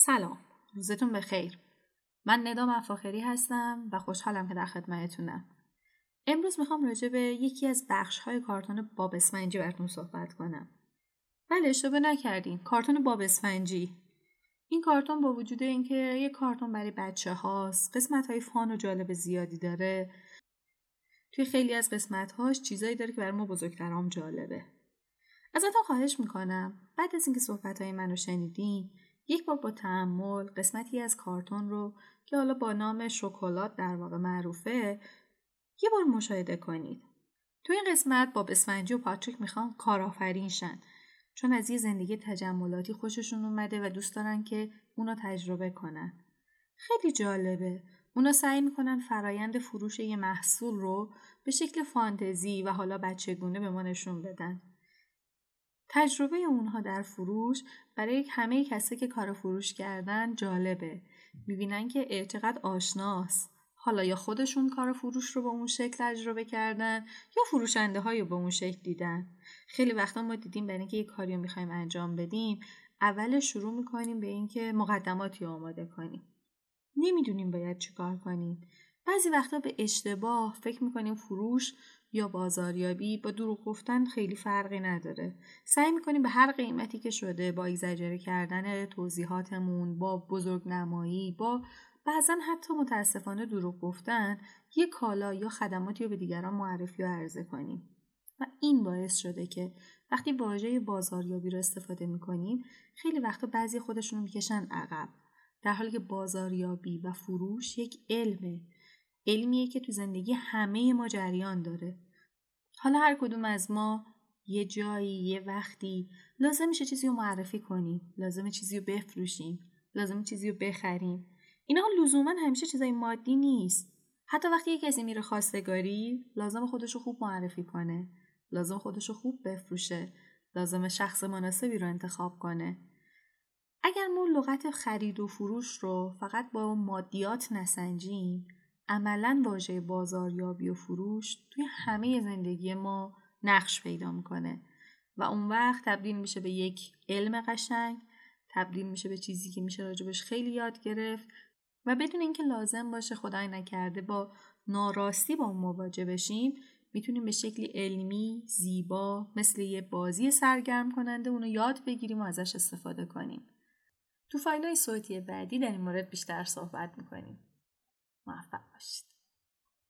سلام. روزتون بخیر. من ندا مفاخری هستم و خوشحالم که در خدمتتونم. امروز می‌خوام راجع به یکی از بخش های کارتون باب اسفنجی براتون صحبت کنم. بله اشتباه نکردین. کارتون باب اسفنجی. این کارتون با وجود اینکه یه کارتون برای بچه هاست قسمت های فان و جالب زیادی داره. توی خیلی از قسمت هاش چیزایی داره که برای ما بزرگترام جالبه. ازتون خواهش می‌کنم بعد از اینکه صحبت های منو شنیدین یک بار با تحمل قسمتی از کارتون رو که حالا با نام شکلات در واقع معروفه یه بار مشاهده کنید. تو این قسمت با اسفنجی و پاتریک می‌خوان کارآفرین شن چون از یه زندگی تجملاتی خوششون اومده و دوست دارن که اونو تجربه کنن. خیلی جالبه. اونا سعی می‌کنن فرایند فروش یه محصول رو به شکل فانتزی و حالا بچگونه به ما نشون بدن. تجربه اونها در فروش برای همه کسایی که کار فروش کردن جالبه. می‌بینن که چقدر آشناست. حالا یا خودشون کار فروش رو به اون شکل تجربه کردن یا فروشنده های به اون شکل دیدن. خیلی وقتا ما دیدیم برای اینکه یه کاری رو می‌خوایم انجام بدیم اول شروع می‌کنیم به اینکه مقدماتی آماده کنیم. نمی‌دونیم باید چیکار کنیم. بعضی وقتا به اشتباه فکر می‌کنیم فروش یا بازاریابی با دروغ گفتن خیلی فرقی نداره. سعی می‌کنیم به هر قیمتی که شده با ایزجره کردن توضیحاتمون با بزرگ نمایی با بعضا حتی متاسفانه دروغ گفتن یه کالا یا خدماتی رو به دیگران معرفی و عرضه کنیم. و این باعث شده که وقتی واژه بازاریابی رو استفاده می‌کنیم خیلی وقتا بعضی خودشون رو می‌کشن عقب. در حالی که بازاریابی و فروش یک علمه. علمیه که تو زندگی همه ما جریان داره. حالا هر کدوم از ما یه جایی یه وقتی لازم میشه چیزی رو معرفی کنیم لازم چیزی رو بفروشیم لازم چیزی رو بخریم. اینا لزوما همیشه چیزای مادی نیست. حتی وقتی یه کسی میره خواستگاری لازم خودش رو خوب معرفی کنه لازم خودش رو خوب بفروشه لازم شخص مناسبی رو انتخاب کنه. اگر ما لغت خرید و فروش رو فقط با مادیات نسنجیم عملا واژه بازاریابی و فروش توی همه زندگی ما نقش پیدا می‌کنه و اون وقت تبدیل میشه به یک علم قشنگ تبدیل میشه به چیزی که میشه راجبش خیلی یاد گرفت و بدون اینکه لازم باشه خدای نکرده با ناراستی با اون مواجه بشیم می‌تونیم به شکلی علمی زیبا مثل یه بازی سرگرم کننده اونو یاد بگیریم و ازش استفاده کنیم. تو فایل های صوتی بعدی در این مورد بیشتر صحبت می‌کنیم. موفق باشید.